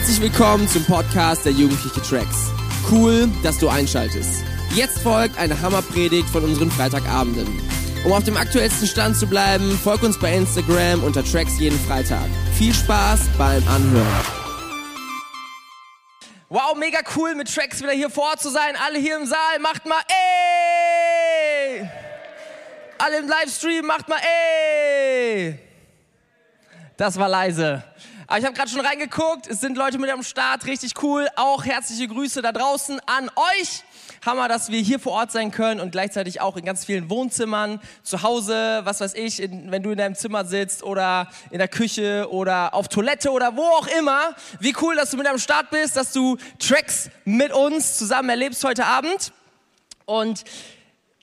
Herzlich willkommen zum Podcast der Jugendliche Tracks. Cool, dass du einschaltest. Jetzt folgt eine Hammerpredigt von unseren Freitagabenden. Um auf dem aktuellsten Stand zu bleiben, folg uns bei Instagram unter Tracks jeden Freitag. Viel Spaß beim Anhören. Wow, mega cool mit Tracks wieder hier vor Ort zu sein. Alle hier im Saal, macht mal ey! Alle im Livestream, macht mal ey! Das war leise. Aber ich habe gerade schon reingeguckt, es sind Leute mit am Start, richtig cool. Auch herzliche Grüße da draußen an euch. Hammer, dass wir hier vor Ort sein können und gleichzeitig auch in ganz vielen Wohnzimmern, zu Hause, was weiß ich, in, wenn du in deinem Zimmer sitzt oder in der Küche oder auf Toilette oder wo auch immer. Wie cool, dass du mit am Start bist, dass du Tracks mit uns zusammen erlebst heute Abend. Und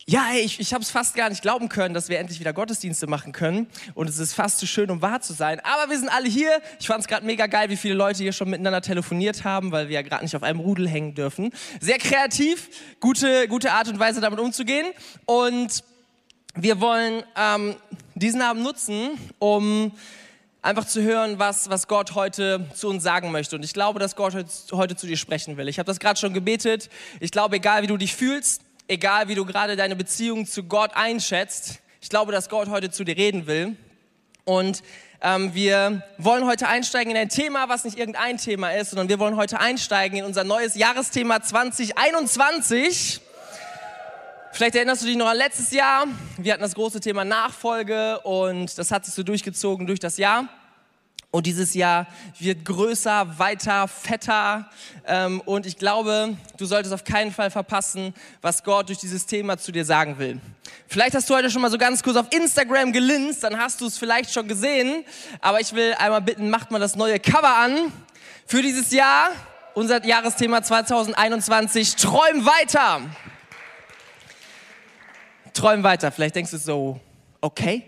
ja, ey, ich, ich habe es fast gar nicht glauben können, dass wir endlich wieder Gottesdienste machen können. Und es ist fast zu schön, um wahr zu sein. Aber wir sind alle hier. Ich fand es gerade mega geil, wie viele Leute hier schon miteinander telefoniert haben, weil wir ja gerade nicht auf einem Rudel hängen dürfen. Sehr kreativ, gute, gute Art und Weise, damit umzugehen. Und wir wollen ähm, diesen Abend nutzen, um einfach zu hören, was, was Gott heute zu uns sagen möchte. Und ich glaube, dass Gott heute, zu dir sprechen will. Ich habe das gerade schon gebetet. Ich glaube, egal wie du dich fühlst, egal wie du gerade deine Beziehung zu Gott einschätzt, ich glaube, dass Gott heute zu dir reden will. Und ähm, wir wollen heute einsteigen in ein Thema, was nicht irgendein Thema ist, sondern wir wollen heute einsteigen in unser neues Jahresthema 2021. Vielleicht erinnerst du dich noch an letztes Jahr. Wir hatten das große Thema Nachfolge und das hat sich so durchgezogen durch das Jahr. Und dieses Jahr wird größer, weiter, fetter. Ähm, und ich glaube, du solltest auf keinen Fall verpassen, was Gott durch dieses Thema zu dir sagen will. Vielleicht hast du heute schon mal so ganz kurz auf Instagram gelinst, dann hast du es vielleicht schon gesehen. Aber ich will einmal bitten, macht mal das neue Cover an für dieses Jahr. Unser Jahresthema 2021, träum weiter. Träum weiter. Vielleicht denkst du so, okay,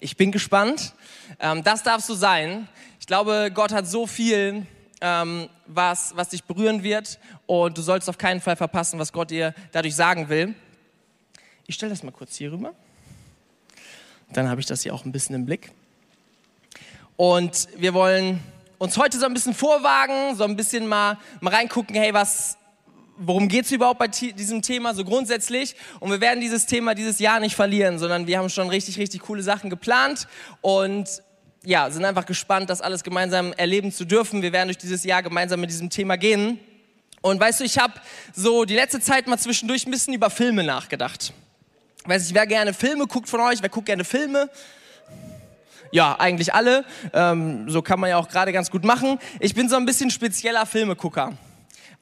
ich bin gespannt. Ähm, das darfst du sein. Ich glaube, Gott hat so viel, ähm, was, was dich berühren wird und du sollst auf keinen Fall verpassen, was Gott dir dadurch sagen will. Ich stelle das mal kurz hier rüber. Dann habe ich das hier auch ein bisschen im Blick. Und wir wollen uns heute so ein bisschen vorwagen, so ein bisschen mal, mal reingucken, hey, was, worum geht es überhaupt bei diesem Thema so grundsätzlich? Und wir werden dieses Thema dieses Jahr nicht verlieren, sondern wir haben schon richtig, richtig coole Sachen geplant und ja, sind einfach gespannt, das alles gemeinsam erleben zu dürfen. Wir werden durch dieses Jahr gemeinsam mit diesem Thema gehen. Und weißt du, ich habe so die letzte Zeit mal zwischendurch ein bisschen über Filme nachgedacht. Weiß ich, wer gerne Filme guckt von euch? Wer guckt gerne Filme? Ja, eigentlich alle. Ähm, so kann man ja auch gerade ganz gut machen. Ich bin so ein bisschen spezieller Filmegucker.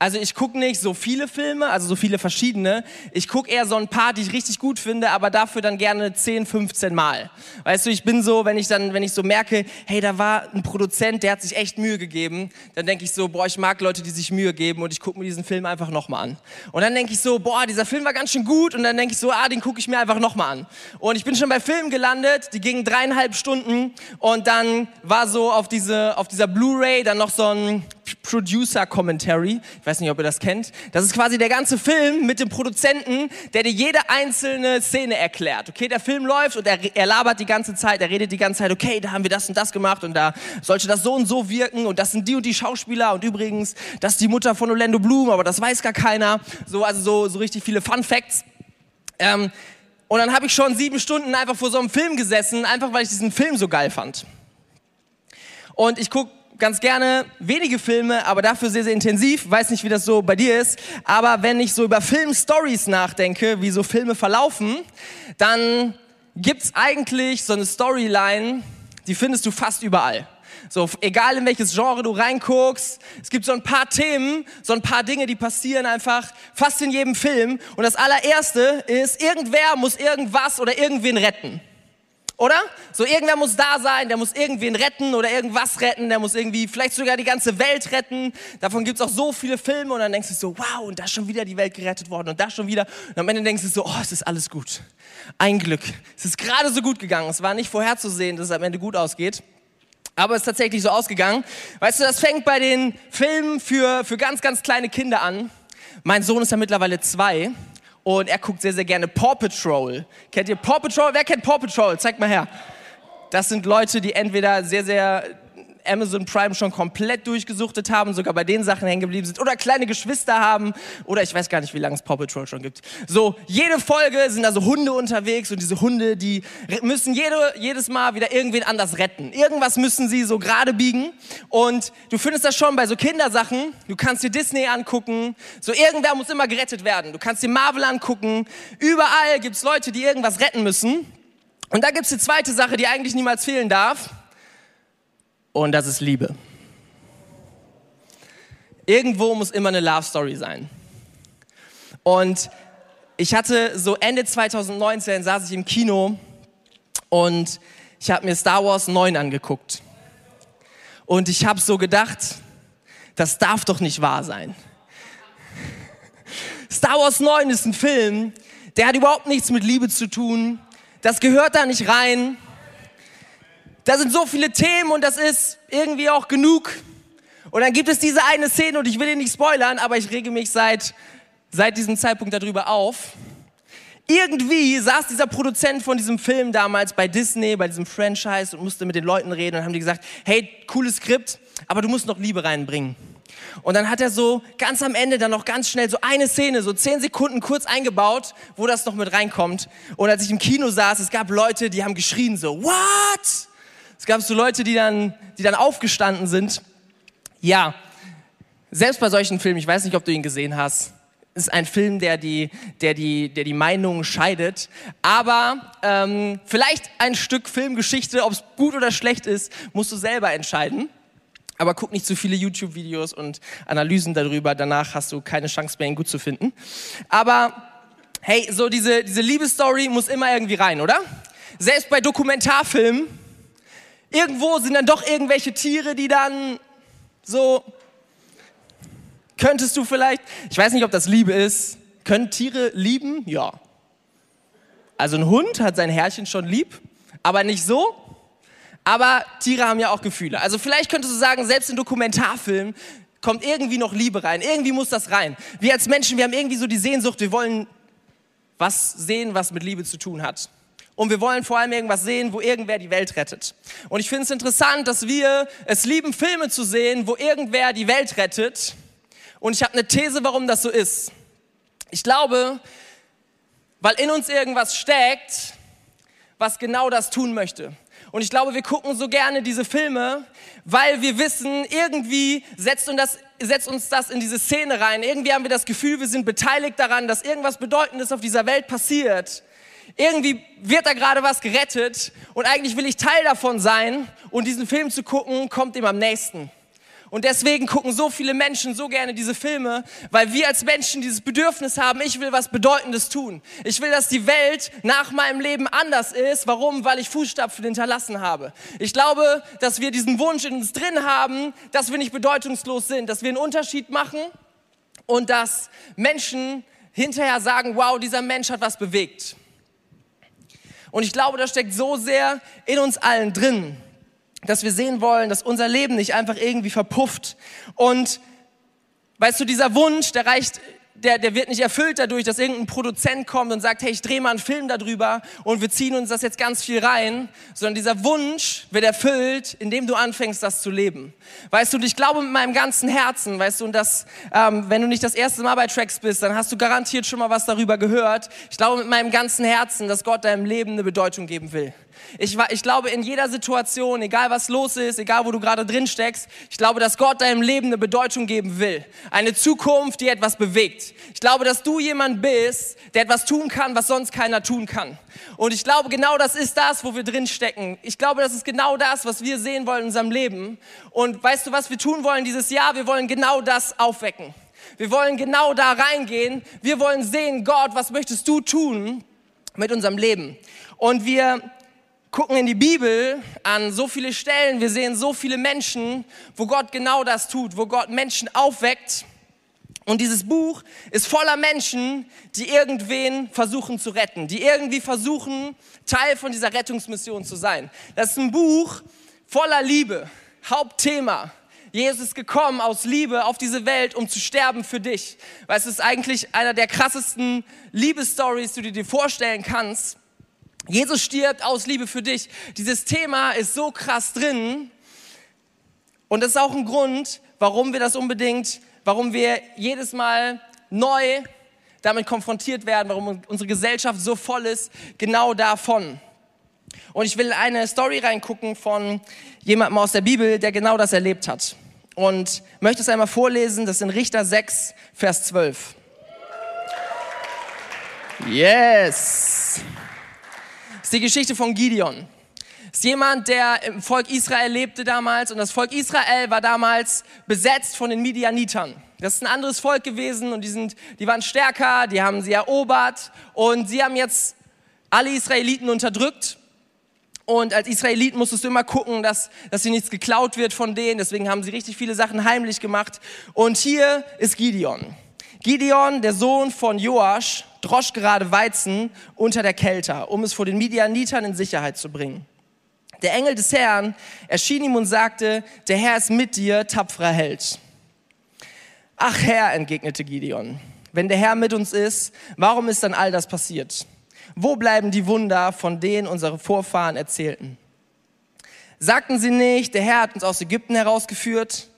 Also ich gucke nicht so viele Filme, also so viele verschiedene. Ich gucke eher so ein paar, die ich richtig gut finde, aber dafür dann gerne 10, 15 Mal. Weißt du, ich bin so, wenn ich dann, wenn ich so merke, hey, da war ein Produzent, der hat sich echt Mühe gegeben, dann denke ich so, boah, ich mag Leute, die sich Mühe geben und ich gucke mir diesen Film einfach nochmal an. Und dann denke ich so, boah, dieser Film war ganz schön gut und dann denke ich so, ah, den gucke ich mir einfach nochmal an. Und ich bin schon bei Filmen gelandet, die gingen dreieinhalb Stunden und dann war so auf, diese, auf dieser Blu-ray dann noch so ein Producer Commentary. Ich weiß nicht, ob ihr das kennt. Das ist quasi der ganze Film mit dem Produzenten, der dir jede einzelne Szene erklärt. Okay, der Film läuft und er, er labert die ganze Zeit, er redet die ganze Zeit, okay, da haben wir das und das gemacht und da sollte das so und so wirken und das sind die und die Schauspieler und übrigens, das ist die Mutter von Orlando Bloom, aber das weiß gar keiner. So, also so, so richtig viele Fun Facts. Ähm, und dann habe ich schon sieben Stunden einfach vor so einem Film gesessen, einfach weil ich diesen Film so geil fand. Und ich gucke ganz gerne wenige Filme, aber dafür sehr, sehr intensiv. Weiß nicht, wie das so bei dir ist. Aber wenn ich so über Filmstories nachdenke, wie so Filme verlaufen, dann gibt's eigentlich so eine Storyline, die findest du fast überall. So, egal in welches Genre du reinguckst, es gibt so ein paar Themen, so ein paar Dinge, die passieren einfach fast in jedem Film. Und das allererste ist, irgendwer muss irgendwas oder irgendwen retten. Oder? So irgendwer muss da sein, der muss irgendwen retten oder irgendwas retten, der muss irgendwie vielleicht sogar die ganze Welt retten. Davon gibt es auch so viele Filme und dann denkst du so, wow, und da ist schon wieder die Welt gerettet worden und da schon wieder. Und am Ende denkst du so, oh, es ist alles gut. Ein Glück. Es ist gerade so gut gegangen. Es war nicht vorherzusehen, dass es am Ende gut ausgeht. Aber es ist tatsächlich so ausgegangen. Weißt du, das fängt bei den Filmen für, für ganz, ganz kleine Kinder an. Mein Sohn ist ja mittlerweile zwei und er guckt sehr, sehr gerne Paw Patrol. Kennt ihr Paw Patrol? Wer kennt Paw Patrol? Zeigt mal her. Das sind Leute, die entweder sehr, sehr Amazon Prime schon komplett durchgesuchtet haben, sogar bei den Sachen hängen geblieben sind oder kleine Geschwister haben oder ich weiß gar nicht, wie lange es Paw Patrol schon gibt. So, jede Folge sind also Hunde unterwegs und diese Hunde, die müssen jede, jedes Mal wieder irgendwen anders retten. Irgendwas müssen sie so gerade biegen und du findest das schon bei so Kindersachen. Du kannst dir Disney angucken, so irgendwer muss immer gerettet werden. Du kannst dir Marvel angucken. Überall gibt es Leute, die irgendwas retten müssen. Und da gibt es die zweite Sache, die eigentlich niemals fehlen darf. Und das ist Liebe. Irgendwo muss immer eine Love Story sein. Und ich hatte so Ende 2019 saß ich im Kino und ich habe mir Star Wars 9 angeguckt. Und ich habe so gedacht, das darf doch nicht wahr sein. Star Wars 9 ist ein Film, der hat überhaupt nichts mit Liebe zu tun. Das gehört da nicht rein. Da sind so viele Themen und das ist irgendwie auch genug. Und dann gibt es diese eine Szene und ich will ihn nicht spoilern, aber ich rege mich seit, seit diesem Zeitpunkt darüber auf. Irgendwie saß dieser Produzent von diesem Film damals bei Disney, bei diesem Franchise und musste mit den Leuten reden und haben die gesagt, hey, cooles Skript, aber du musst noch Liebe reinbringen. Und dann hat er so ganz am Ende dann noch ganz schnell so eine Szene, so zehn Sekunden kurz eingebaut, wo das noch mit reinkommt. Und als ich im Kino saß, es gab Leute, die haben geschrien so, what? Es gab so Leute, die dann, die dann aufgestanden sind. Ja, selbst bei solchen Filmen, ich weiß nicht, ob du ihn gesehen hast, ist ein Film, der die, der die, der die Meinungen scheidet. Aber ähm, vielleicht ein Stück Filmgeschichte, ob es gut oder schlecht ist, musst du selber entscheiden. Aber guck nicht zu viele YouTube-Videos und Analysen darüber. Danach hast du keine Chance mehr, ihn gut zu finden. Aber hey, so diese, diese Liebesstory muss immer irgendwie rein, oder? Selbst bei Dokumentarfilmen, irgendwo sind dann doch irgendwelche Tiere, die dann so, könntest du vielleicht, ich weiß nicht, ob das Liebe ist, können Tiere lieben? Ja. Also ein Hund hat sein Herrchen schon lieb, aber nicht so. Aber Tiere haben ja auch Gefühle. Also vielleicht könntest du sagen, selbst in Dokumentarfilmen kommt irgendwie noch Liebe rein. Irgendwie muss das rein. Wir als Menschen, wir haben irgendwie so die Sehnsucht, wir wollen was sehen, was mit Liebe zu tun hat. Und wir wollen vor allem irgendwas sehen, wo irgendwer die Welt rettet. Und ich finde es interessant, dass wir es lieben, Filme zu sehen, wo irgendwer die Welt rettet. Und ich habe eine These, warum das so ist. Ich glaube, weil in uns irgendwas steckt, was genau das tun möchte. Und ich glaube, wir gucken so gerne diese Filme, weil wir wissen, irgendwie setzt uns, das, setzt uns das in diese Szene rein. Irgendwie haben wir das Gefühl, wir sind beteiligt daran, dass irgendwas Bedeutendes auf dieser Welt passiert. Irgendwie wird da gerade was gerettet und eigentlich will ich Teil davon sein und diesen Film zu gucken, kommt ihm am nächsten. Und deswegen gucken so viele Menschen so gerne diese Filme, weil wir als Menschen dieses Bedürfnis haben, ich will was Bedeutendes tun. Ich will, dass die Welt nach meinem Leben anders ist. Warum? Weil ich Fußstapfen hinterlassen habe. Ich glaube, dass wir diesen Wunsch in uns drin haben, dass wir nicht bedeutungslos sind, dass wir einen Unterschied machen und dass Menschen hinterher sagen, wow, dieser Mensch hat was bewegt. Und ich glaube, das steckt so sehr in uns allen drin dass wir sehen wollen, dass unser Leben nicht einfach irgendwie verpufft. Und weißt du, dieser Wunsch, der reicht der, der wird nicht erfüllt dadurch, dass irgendein Produzent kommt und sagt, hey, ich drehe mal einen Film darüber und wir ziehen uns das jetzt ganz viel rein, sondern dieser Wunsch wird erfüllt, indem du anfängst, das zu leben. Weißt du, und ich glaube mit meinem ganzen Herzen, weißt du, und das, ähm, wenn du nicht das erste Mal bei Tracks bist, dann hast du garantiert schon mal was darüber gehört. Ich glaube mit meinem ganzen Herzen, dass Gott deinem Leben eine Bedeutung geben will. Ich, ich glaube, in jeder Situation, egal was los ist, egal wo du gerade drin steckst, ich glaube, dass Gott deinem Leben eine Bedeutung geben will. Eine Zukunft, die etwas bewegt. Ich glaube, dass du jemand bist, der etwas tun kann, was sonst keiner tun kann. Und ich glaube, genau das ist das, wo wir drin stecken. Ich glaube, das ist genau das, was wir sehen wollen in unserem Leben. Und weißt du, was wir tun wollen dieses Jahr? Wir wollen genau das aufwecken. Wir wollen genau da reingehen. Wir wollen sehen, Gott, was möchtest du tun mit unserem Leben? Und wir gucken in die Bibel an so viele Stellen, wir sehen so viele Menschen, wo Gott genau das tut, wo Gott Menschen aufweckt. Und dieses Buch ist voller Menschen, die irgendwen versuchen zu retten, die irgendwie versuchen, Teil von dieser Rettungsmission zu sein. Das ist ein Buch voller Liebe, Hauptthema. Jesus ist gekommen aus Liebe auf diese Welt, um zu sterben für dich. Weil es ist eigentlich einer der krassesten Liebesstories, die du dir vorstellen kannst. Jesus stirbt aus Liebe für dich. Dieses Thema ist so krass drin. Und das ist auch ein Grund, warum wir das unbedingt, warum wir jedes Mal neu damit konfrontiert werden, warum unsere Gesellschaft so voll ist, genau davon. Und ich will eine Story reingucken von jemandem aus der Bibel, der genau das erlebt hat. Und möchte es einmal vorlesen, das ist in Richter 6, Vers 12. Yes! Die Geschichte von Gideon. Das ist jemand, der im Volk Israel lebte damals und das Volk Israel war damals besetzt von den Midianitern. Das ist ein anderes Volk gewesen und die, sind, die waren stärker, die haben sie erobert und sie haben jetzt alle Israeliten unterdrückt. Und als Israelit musstest du immer gucken, dass, dass dir nichts geklaut wird von denen. Deswegen haben sie richtig viele Sachen heimlich gemacht. Und hier ist Gideon. Gideon, der Sohn von Joasch, drosch gerade Weizen unter der Kälte, um es vor den Midianitern in Sicherheit zu bringen. Der Engel des Herrn erschien ihm und sagte, der Herr ist mit dir, tapferer Held. Ach Herr, entgegnete Gideon, wenn der Herr mit uns ist, warum ist dann all das passiert? Wo bleiben die Wunder, von denen unsere Vorfahren erzählten? Sagten sie nicht, der Herr hat uns aus Ägypten herausgeführt?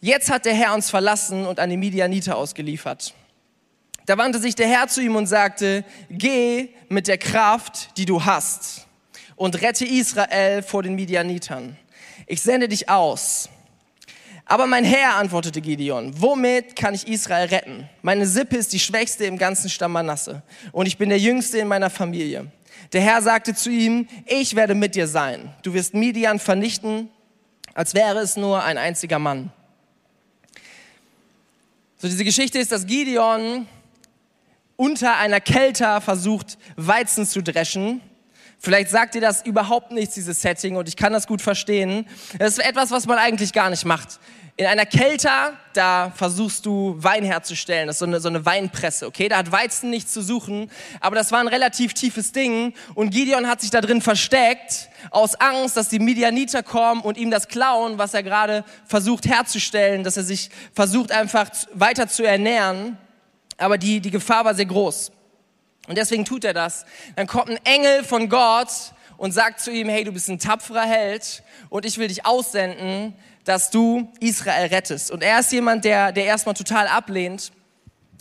Jetzt hat der Herr uns verlassen und an die Midianiter ausgeliefert. Da wandte sich der Herr zu ihm und sagte, geh mit der Kraft, die du hast, und rette Israel vor den Midianitern. Ich sende dich aus. Aber mein Herr, antwortete Gideon, womit kann ich Israel retten? Meine Sippe ist die schwächste im ganzen Stamm Manasse und ich bin der Jüngste in meiner Familie. Der Herr sagte zu ihm, ich werde mit dir sein. Du wirst Midian vernichten, als wäre es nur ein einziger Mann. So diese Geschichte ist, dass Gideon unter einer Kälte versucht, Weizen zu dreschen Vielleicht sagt dir das überhaupt nichts, dieses Setting, und ich kann das gut verstehen. Das ist etwas, was man eigentlich gar nicht macht. In einer Kälte, da versuchst du Wein herzustellen. Das ist so eine, so eine Weinpresse, okay? Da hat Weizen nichts zu suchen, aber das war ein relativ tiefes Ding. Und Gideon hat sich da drin versteckt, aus Angst, dass die Midianiter kommen und ihm das klauen, was er gerade versucht herzustellen, dass er sich versucht einfach weiter zu ernähren. Aber die, die Gefahr war sehr groß. Und deswegen tut er das. Dann kommt ein Engel von Gott und sagt zu ihm, hey, du bist ein tapferer Held und ich will dich aussenden, dass du Israel rettest. Und er ist jemand, der, der erstmal total ablehnt.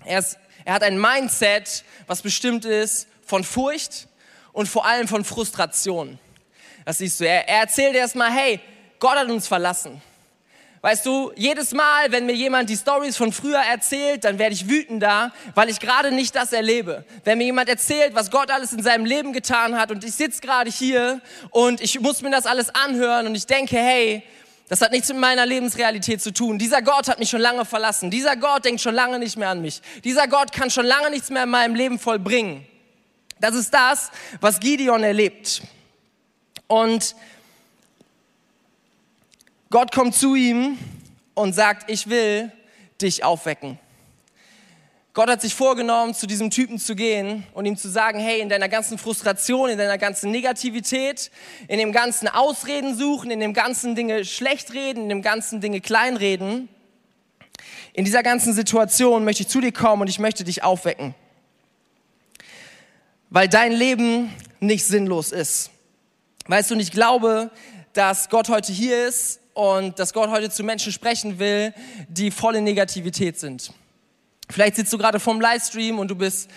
Er, ist, er hat ein Mindset, was bestimmt ist von Furcht und vor allem von Frustration. Das siehst du. Er, er erzählt erstmal, hey, Gott hat uns verlassen. Weißt du, jedes Mal, wenn mir jemand die Stories von früher erzählt, dann werde ich wütender, weil ich gerade nicht das erlebe. Wenn mir jemand erzählt, was Gott alles in seinem Leben getan hat und ich sitze gerade hier und ich muss mir das alles anhören und ich denke, hey, das hat nichts mit meiner Lebensrealität zu tun. Dieser Gott hat mich schon lange verlassen. Dieser Gott denkt schon lange nicht mehr an mich. Dieser Gott kann schon lange nichts mehr in meinem Leben vollbringen. Das ist das, was Gideon erlebt. Und Gott kommt zu ihm und sagt, ich will dich aufwecken. Gott hat sich vorgenommen, zu diesem Typen zu gehen und ihm zu sagen, hey, in deiner ganzen Frustration, in deiner ganzen Negativität, in dem ganzen Ausreden suchen, in dem ganzen Dinge schlecht reden, in dem ganzen Dinge kleinreden, in dieser ganzen Situation möchte ich zu dir kommen und ich möchte dich aufwecken. Weil dein Leben nicht sinnlos ist. Weißt du, und ich glaube, dass Gott heute hier ist und dass Gott heute zu Menschen sprechen will, die voll in Negativität sind. Vielleicht sitzt du gerade vorm Livestream und du bist,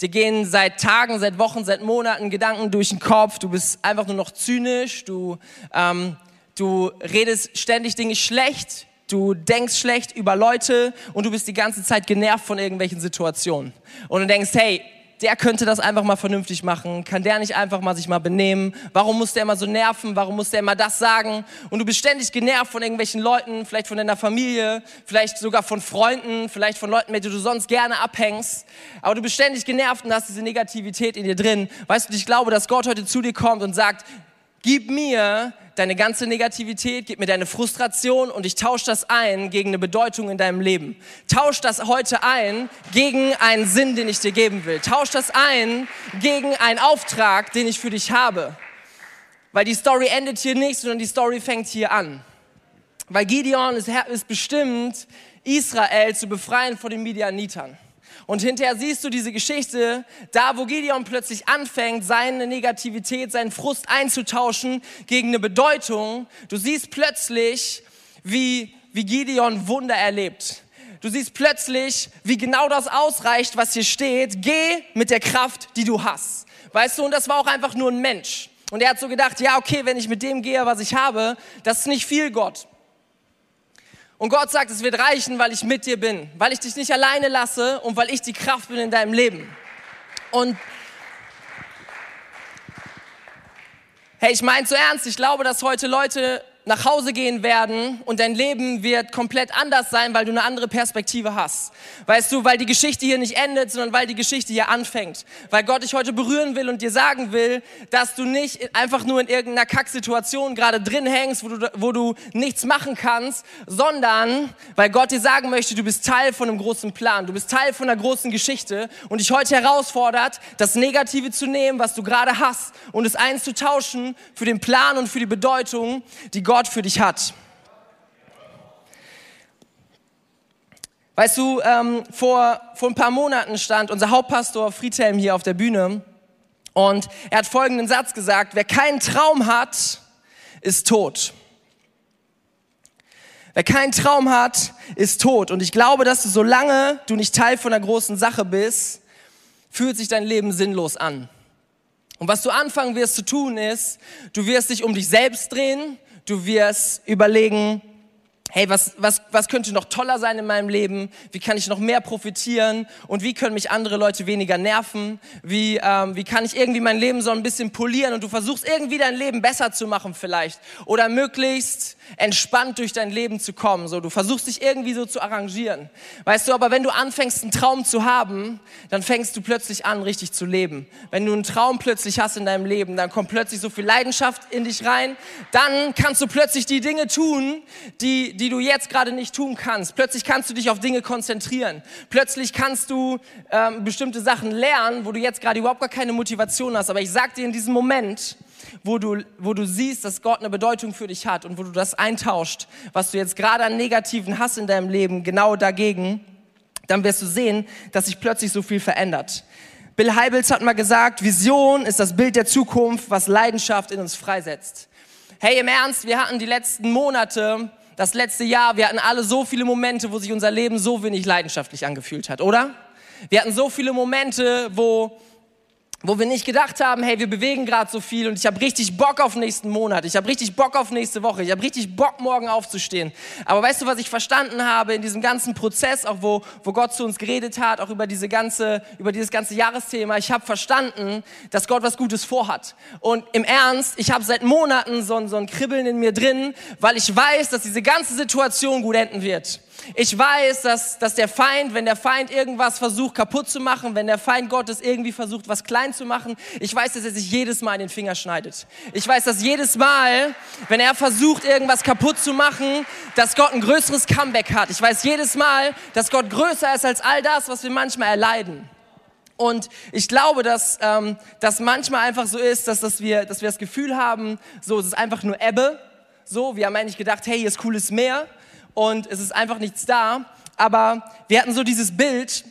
dir gehen seit Tagen, seit Wochen, seit Monaten Gedanken durch den Kopf. Du bist einfach nur noch zynisch. Du, ähm, du redest ständig Dinge schlecht. Du denkst schlecht über Leute und du bist die ganze Zeit genervt von irgendwelchen Situationen. Und du denkst, hey, der könnte das einfach mal vernünftig machen. Kann der nicht einfach mal sich mal benehmen? Warum muss der immer so nerven? Warum muss der immer das sagen? Und du bist ständig genervt von irgendwelchen Leuten, vielleicht von deiner Familie, vielleicht sogar von Freunden, vielleicht von Leuten, mit denen du sonst gerne abhängst. Aber du bist ständig genervt und hast diese Negativität in dir drin. Weißt du, ich glaube, dass Gott heute zu dir kommt und sagt, gib mir deine ganze Negativität, gib mir deine Frustration und ich tausche das ein gegen eine Bedeutung in deinem Leben. Tausch das heute ein gegen einen Sinn, den ich dir geben will. Tausch das ein gegen einen Auftrag, den ich für dich habe. Weil die Story endet hier nicht, sondern die Story fängt hier an. Weil Gideon ist, ist bestimmt, Israel zu befreien vor den Midianitern. Und hinterher siehst du diese Geschichte, da wo Gideon plötzlich anfängt, seine Negativität, seinen Frust einzutauschen gegen eine Bedeutung. Du siehst plötzlich, wie, wie Gideon Wunder erlebt. Du siehst plötzlich, wie genau das ausreicht, was hier steht. Geh mit der Kraft, die du hast. Weißt du, und das war auch einfach nur ein Mensch. Und er hat so gedacht, ja, okay, wenn ich mit dem gehe, was ich habe, das ist nicht viel, Gott. Und Gott sagt, es wird reichen, weil ich mit dir bin, weil ich dich nicht alleine lasse und weil ich die Kraft bin in deinem Leben. Und hey, ich meine zu ernst, ich glaube, dass heute Leute nach Hause gehen werden und dein Leben wird komplett anders sein, weil du eine andere Perspektive hast. Weißt du, weil die Geschichte hier nicht endet, sondern weil die Geschichte hier anfängt. Weil Gott dich heute berühren will und dir sagen will, dass du nicht einfach nur in irgendeiner Kacksituation gerade drin hängst, wo du, wo du nichts machen kannst, sondern weil Gott dir sagen möchte, du bist Teil von einem großen Plan, du bist Teil von einer großen Geschichte und dich heute herausfordert, das Negative zu nehmen, was du gerade hast und es einzutauschen für den Plan und für die Bedeutung, die Gott Gott für dich hat. Weißt du, ähm, vor, vor ein paar Monaten stand unser Hauptpastor Friedhelm hier auf der Bühne und er hat folgenden Satz gesagt, wer keinen Traum hat, ist tot. Wer keinen Traum hat, ist tot. Und ich glaube, dass du, solange du nicht Teil von einer großen Sache bist, fühlt sich dein Leben sinnlos an. Und was du anfangen wirst zu tun ist, du wirst dich um dich selbst drehen, Du wirst überlegen, hey, was, was, was könnte noch toller sein in meinem Leben? Wie kann ich noch mehr profitieren? Und wie können mich andere Leute weniger nerven? Wie, ähm, wie kann ich irgendwie mein Leben so ein bisschen polieren? Und du versuchst irgendwie dein Leben besser zu machen vielleicht. Oder möglichst entspannt durch dein Leben zu kommen. So, du versuchst dich irgendwie so zu arrangieren. Weißt du, aber wenn du anfängst, einen Traum zu haben, dann fängst du plötzlich an, richtig zu leben. Wenn du einen Traum plötzlich hast in deinem Leben, dann kommt plötzlich so viel Leidenschaft in dich rein. Dann kannst du plötzlich die Dinge tun, die, die du jetzt gerade nicht tun kannst. Plötzlich kannst du dich auf Dinge konzentrieren. Plötzlich kannst du ähm, bestimmte Sachen lernen, wo du jetzt gerade überhaupt gar keine Motivation hast. Aber ich sag dir in diesem Moment, wo du, wo du siehst, dass Gott eine Bedeutung für dich hat und wo du das eintauscht, was du jetzt gerade an negativen Hass in deinem Leben, genau dagegen, dann wirst du sehen, dass sich plötzlich so viel verändert. Bill Heibels hat mal gesagt, Vision ist das Bild der Zukunft, was Leidenschaft in uns freisetzt. Hey, im Ernst, wir hatten die letzten Monate, das letzte Jahr, wir hatten alle so viele Momente, wo sich unser Leben so wenig leidenschaftlich angefühlt hat, oder? Wir hatten so viele Momente, wo wo wir nicht gedacht haben, hey, wir bewegen gerade so viel und ich habe richtig Bock auf nächsten Monat, ich habe richtig Bock auf nächste Woche, ich habe richtig Bock, morgen aufzustehen. Aber weißt du, was ich verstanden habe in diesem ganzen Prozess, auch wo, wo Gott zu uns geredet hat, auch über, diese ganze, über dieses ganze Jahresthema, ich habe verstanden, dass Gott was Gutes vorhat. Und im Ernst, ich habe seit Monaten so, so ein Kribbeln in mir drin, weil ich weiß, dass diese ganze Situation gut enden wird. Ich weiß, dass, dass der Feind, wenn der Feind irgendwas versucht kaputt zu machen, wenn der Feind Gottes irgendwie versucht, was klein zu machen, ich weiß, dass er sich jedes Mal in den Finger schneidet. Ich weiß, dass jedes Mal, wenn er versucht, irgendwas kaputt zu machen, dass Gott ein größeres Comeback hat. Ich weiß jedes Mal, dass Gott größer ist als all das, was wir manchmal erleiden. Und ich glaube, dass ähm, das manchmal einfach so ist, dass, dass, wir, dass wir das Gefühl haben, so es ist einfach nur Ebbe. So, wir haben eigentlich gedacht, hey, hier ist cooles Meer und es ist einfach nichts da. Aber wir hatten so dieses Bild,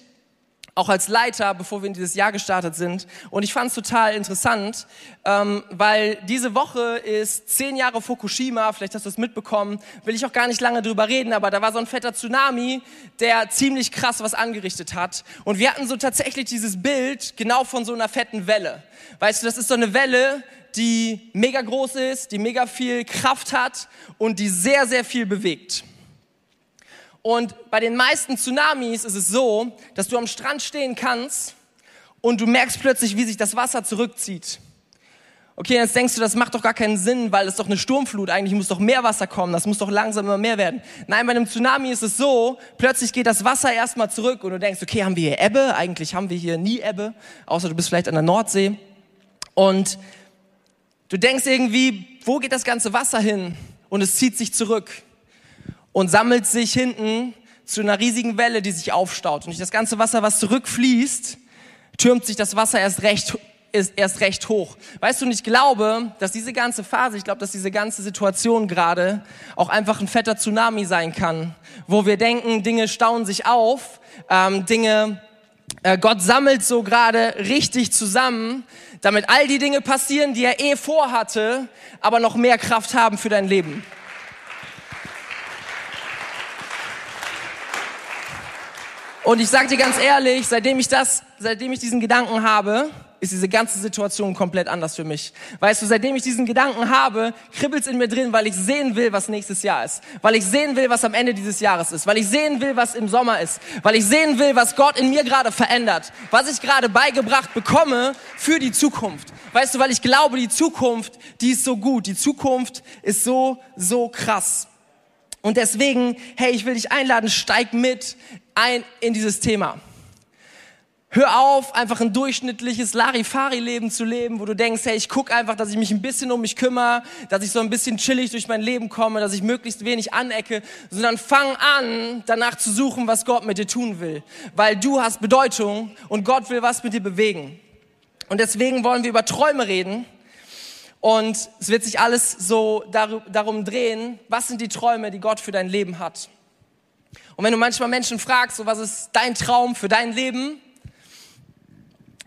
auch als Leiter, bevor wir in dieses Jahr gestartet sind. Und ich fand es total interessant, ähm, weil diese Woche ist zehn Jahre Fukushima, vielleicht hast du es mitbekommen, will ich auch gar nicht lange drüber reden, aber da war so ein fetter Tsunami, der ziemlich krass was angerichtet hat. Und wir hatten so tatsächlich dieses Bild genau von so einer fetten Welle. Weißt du, das ist so eine Welle, die mega groß ist, die mega viel Kraft hat und die sehr, sehr viel bewegt. Und bei den meisten Tsunamis ist es so, dass du am Strand stehen kannst und du merkst plötzlich, wie sich das Wasser zurückzieht. Okay, jetzt denkst du, das macht doch gar keinen Sinn, weil es doch eine Sturmflut, eigentlich muss doch mehr Wasser kommen, das muss doch langsam immer mehr werden. Nein, bei einem Tsunami ist es so, plötzlich geht das Wasser erstmal zurück und du denkst, okay, haben wir hier Ebbe? Eigentlich haben wir hier nie Ebbe, außer du bist vielleicht an der Nordsee. Und du denkst irgendwie, wo geht das ganze Wasser hin? Und es zieht sich zurück und sammelt sich hinten zu einer riesigen Welle, die sich aufstaut. Und durch das ganze Wasser, was zurückfließt, türmt sich das Wasser erst recht, ist erst recht hoch. Weißt du, und ich glaube, dass diese ganze Phase, ich glaube, dass diese ganze Situation gerade auch einfach ein fetter Tsunami sein kann, wo wir denken, Dinge stauen sich auf, ähm, Dinge, äh, Gott sammelt so gerade richtig zusammen, damit all die Dinge passieren, die er eh vorhatte, aber noch mehr Kraft haben für dein Leben. Und ich sage dir ganz ehrlich, seitdem ich das, seitdem ich diesen Gedanken habe, ist diese ganze Situation komplett anders für mich. Weißt du, seitdem ich diesen Gedanken habe, kribbelt's in mir drin, weil ich sehen will, was nächstes Jahr ist. Weil ich sehen will, was am Ende dieses Jahres ist. Weil ich sehen will, was im Sommer ist. Weil ich sehen will, was Gott in mir gerade verändert. Was ich gerade beigebracht bekomme für die Zukunft. Weißt du, weil ich glaube, die Zukunft, die ist so gut. Die Zukunft ist so, so krass. Und deswegen, hey, ich will dich einladen, steig mit ein in dieses Thema. Hör auf, einfach ein durchschnittliches Larifari-Leben zu leben, wo du denkst, hey, ich guck einfach, dass ich mich ein bisschen um mich kümmere, dass ich so ein bisschen chillig durch mein Leben komme, dass ich möglichst wenig anecke, sondern fang an, danach zu suchen, was Gott mit dir tun will. Weil du hast Bedeutung und Gott will was mit dir bewegen. Und deswegen wollen wir über Träume reden. Und es wird sich alles so darum drehen, was sind die Träume, die Gott für dein Leben hat. Und wenn du manchmal Menschen fragst, so was ist dein Traum für dein Leben,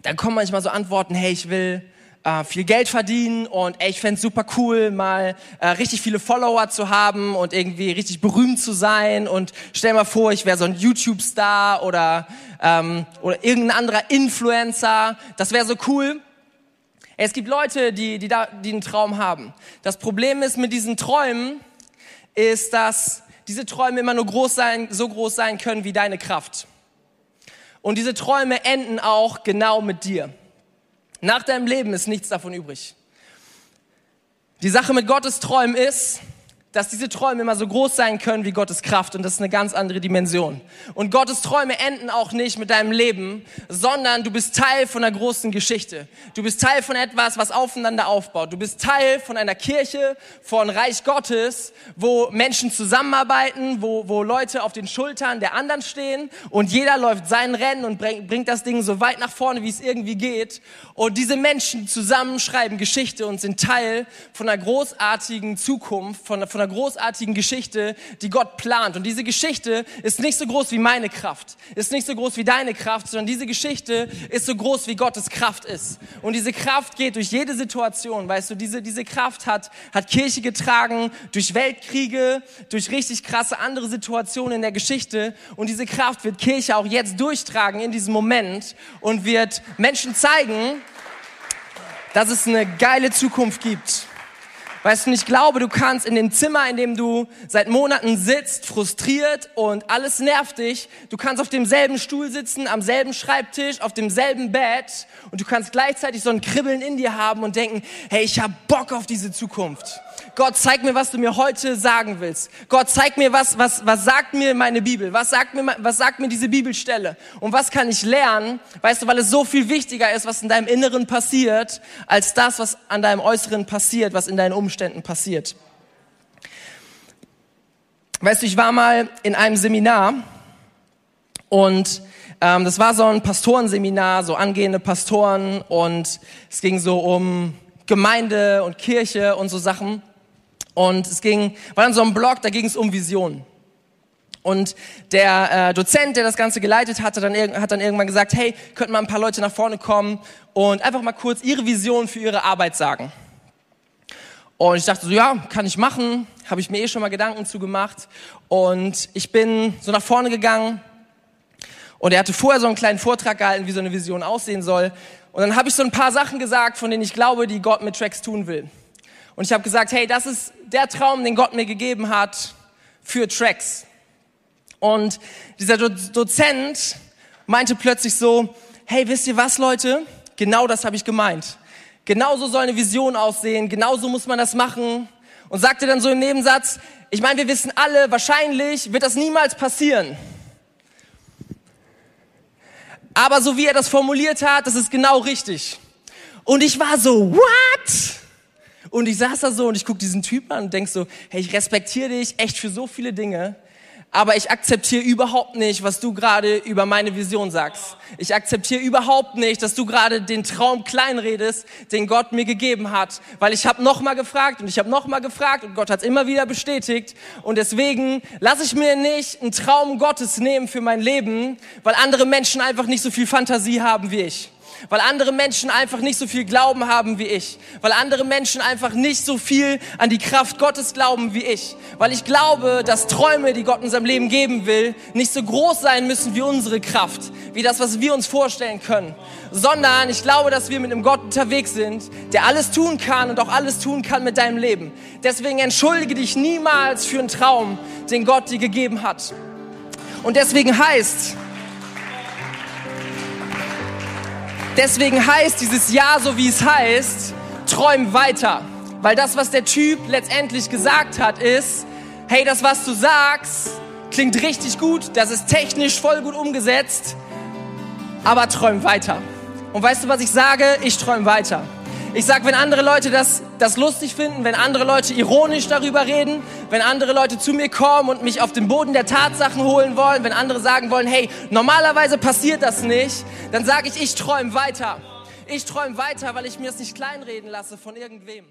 dann kommen manchmal so Antworten, hey, ich will äh, viel Geld verdienen und ey, ich fände super cool, mal äh, richtig viele Follower zu haben und irgendwie richtig berühmt zu sein und stell mal vor, ich wäre so ein YouTube-Star oder, ähm, oder irgendein anderer Influencer, das wäre so cool. Es gibt Leute, die, die, da, die einen Traum haben. Das Problem ist mit diesen Träumen, ist, dass diese Träume immer nur groß sein, so groß sein können wie deine Kraft. Und diese Träume enden auch genau mit dir. Nach deinem Leben ist nichts davon übrig. Die Sache mit Gottes Träumen ist, dass diese Träume immer so groß sein können wie Gottes Kraft und das ist eine ganz andere Dimension. Und Gottes Träume enden auch nicht mit deinem Leben, sondern du bist Teil von einer großen Geschichte. Du bist Teil von etwas, was aufeinander aufbaut. Du bist Teil von einer Kirche, von Reich Gottes, wo Menschen zusammenarbeiten, wo, wo Leute auf den Schultern der anderen stehen und jeder läuft sein Rennen und bringt, bringt das Ding so weit nach vorne, wie es irgendwie geht. Und diese Menschen zusammen schreiben Geschichte und sind Teil von einer großartigen Zukunft, von, von einer großartigen Geschichte, die Gott plant. Und diese Geschichte ist nicht so groß wie meine Kraft, ist nicht so groß wie deine Kraft, sondern diese Geschichte ist so groß wie Gottes Kraft ist. Und diese Kraft geht durch jede Situation, weißt du, diese, diese Kraft hat, hat Kirche getragen, durch Weltkriege, durch richtig krasse andere Situationen in der Geschichte. Und diese Kraft wird Kirche auch jetzt durchtragen in diesem Moment und wird Menschen zeigen, dass es eine geile Zukunft gibt. Weißt du, ich glaube, du kannst in dem Zimmer, in dem du seit Monaten sitzt, frustriert und alles nervt dich, du kannst auf demselben Stuhl sitzen, am selben Schreibtisch, auf demselben Bett und du kannst gleichzeitig so ein Kribbeln in dir haben und denken, hey, ich hab Bock auf diese Zukunft. Gott, zeig mir, was du mir heute sagen willst. Gott, zeig mir, was, was, was sagt mir meine Bibel? Was sagt mir, was sagt mir diese Bibelstelle? Und was kann ich lernen? Weißt du, weil es so viel wichtiger ist, was in deinem Inneren passiert, als das, was an deinem Äußeren passiert, was in deinen Umständen passiert. Weißt du, ich war mal in einem Seminar und ähm, das war so ein Pastorenseminar, so angehende Pastoren und es ging so um Gemeinde und Kirche und so Sachen. Und es ging, war dann so ein Blog, da ging es um Visionen. Und der äh, Dozent, der das Ganze geleitet hatte, dann, hat dann irgendwann gesagt, hey, könnten mal ein paar Leute nach vorne kommen und einfach mal kurz ihre Vision für ihre Arbeit sagen. Und ich dachte so, ja, kann ich machen, habe ich mir eh schon mal Gedanken zu gemacht. Und ich bin so nach vorne gegangen und er hatte vorher so einen kleinen Vortrag gehalten, wie so eine Vision aussehen soll. Und dann habe ich so ein paar Sachen gesagt, von denen ich glaube, die Gott mit Tracks tun will. Und ich habe gesagt, hey, das ist der Traum, den Gott mir gegeben hat für Tracks. Und dieser Do Dozent meinte plötzlich so, hey, wisst ihr was, Leute? Genau das habe ich gemeint. Genauso soll eine Vision aussehen, genauso muss man das machen. Und sagte dann so im Nebensatz, ich meine, wir wissen alle, wahrscheinlich wird das niemals passieren. Aber so wie er das formuliert hat, das ist genau richtig. Und ich war so, what? Und ich saß da so und ich guck diesen Typ an und denk so, hey, ich respektiere dich echt für so viele Dinge, aber ich akzeptiere überhaupt nicht, was du gerade über meine Vision sagst. Ich akzeptiere überhaupt nicht, dass du gerade den Traum kleinredest, den Gott mir gegeben hat, weil ich habe noch mal gefragt und ich habe noch mal gefragt und Gott hat immer wieder bestätigt und deswegen lasse ich mir nicht einen Traum Gottes nehmen für mein Leben, weil andere Menschen einfach nicht so viel Fantasie haben wie ich weil andere Menschen einfach nicht so viel Glauben haben wie ich, weil andere Menschen einfach nicht so viel an die Kraft Gottes glauben wie ich, Weil ich glaube, dass Träume, die Gott unserem Leben geben will, nicht so groß sein müssen wie unsere Kraft, wie das, was wir uns vorstellen können, sondern ich glaube, dass wir mit einem Gott unterwegs sind, der alles tun kann und auch alles tun kann mit deinem Leben. Deswegen entschuldige dich niemals für einen Traum, den Gott dir gegeben hat. Und deswegen heißt, deswegen heißt dieses Jahr so wie es heißt, träum weiter. Weil das, was der Typ letztendlich gesagt hat, ist, hey, das, was du sagst, klingt richtig gut, das ist technisch voll gut umgesetzt, aber träum weiter. Und weißt du, was ich sage? Ich träum weiter. Ich sag, wenn andere Leute das, das lustig finden, wenn andere Leute ironisch darüber reden, wenn andere Leute zu mir kommen und mich auf den Boden der Tatsachen holen wollen, wenn andere sagen wollen, hey, normalerweise passiert das nicht, dann sage ich, ich träume weiter. Ich träume weiter, weil ich mir es nicht kleinreden lasse von irgendwem.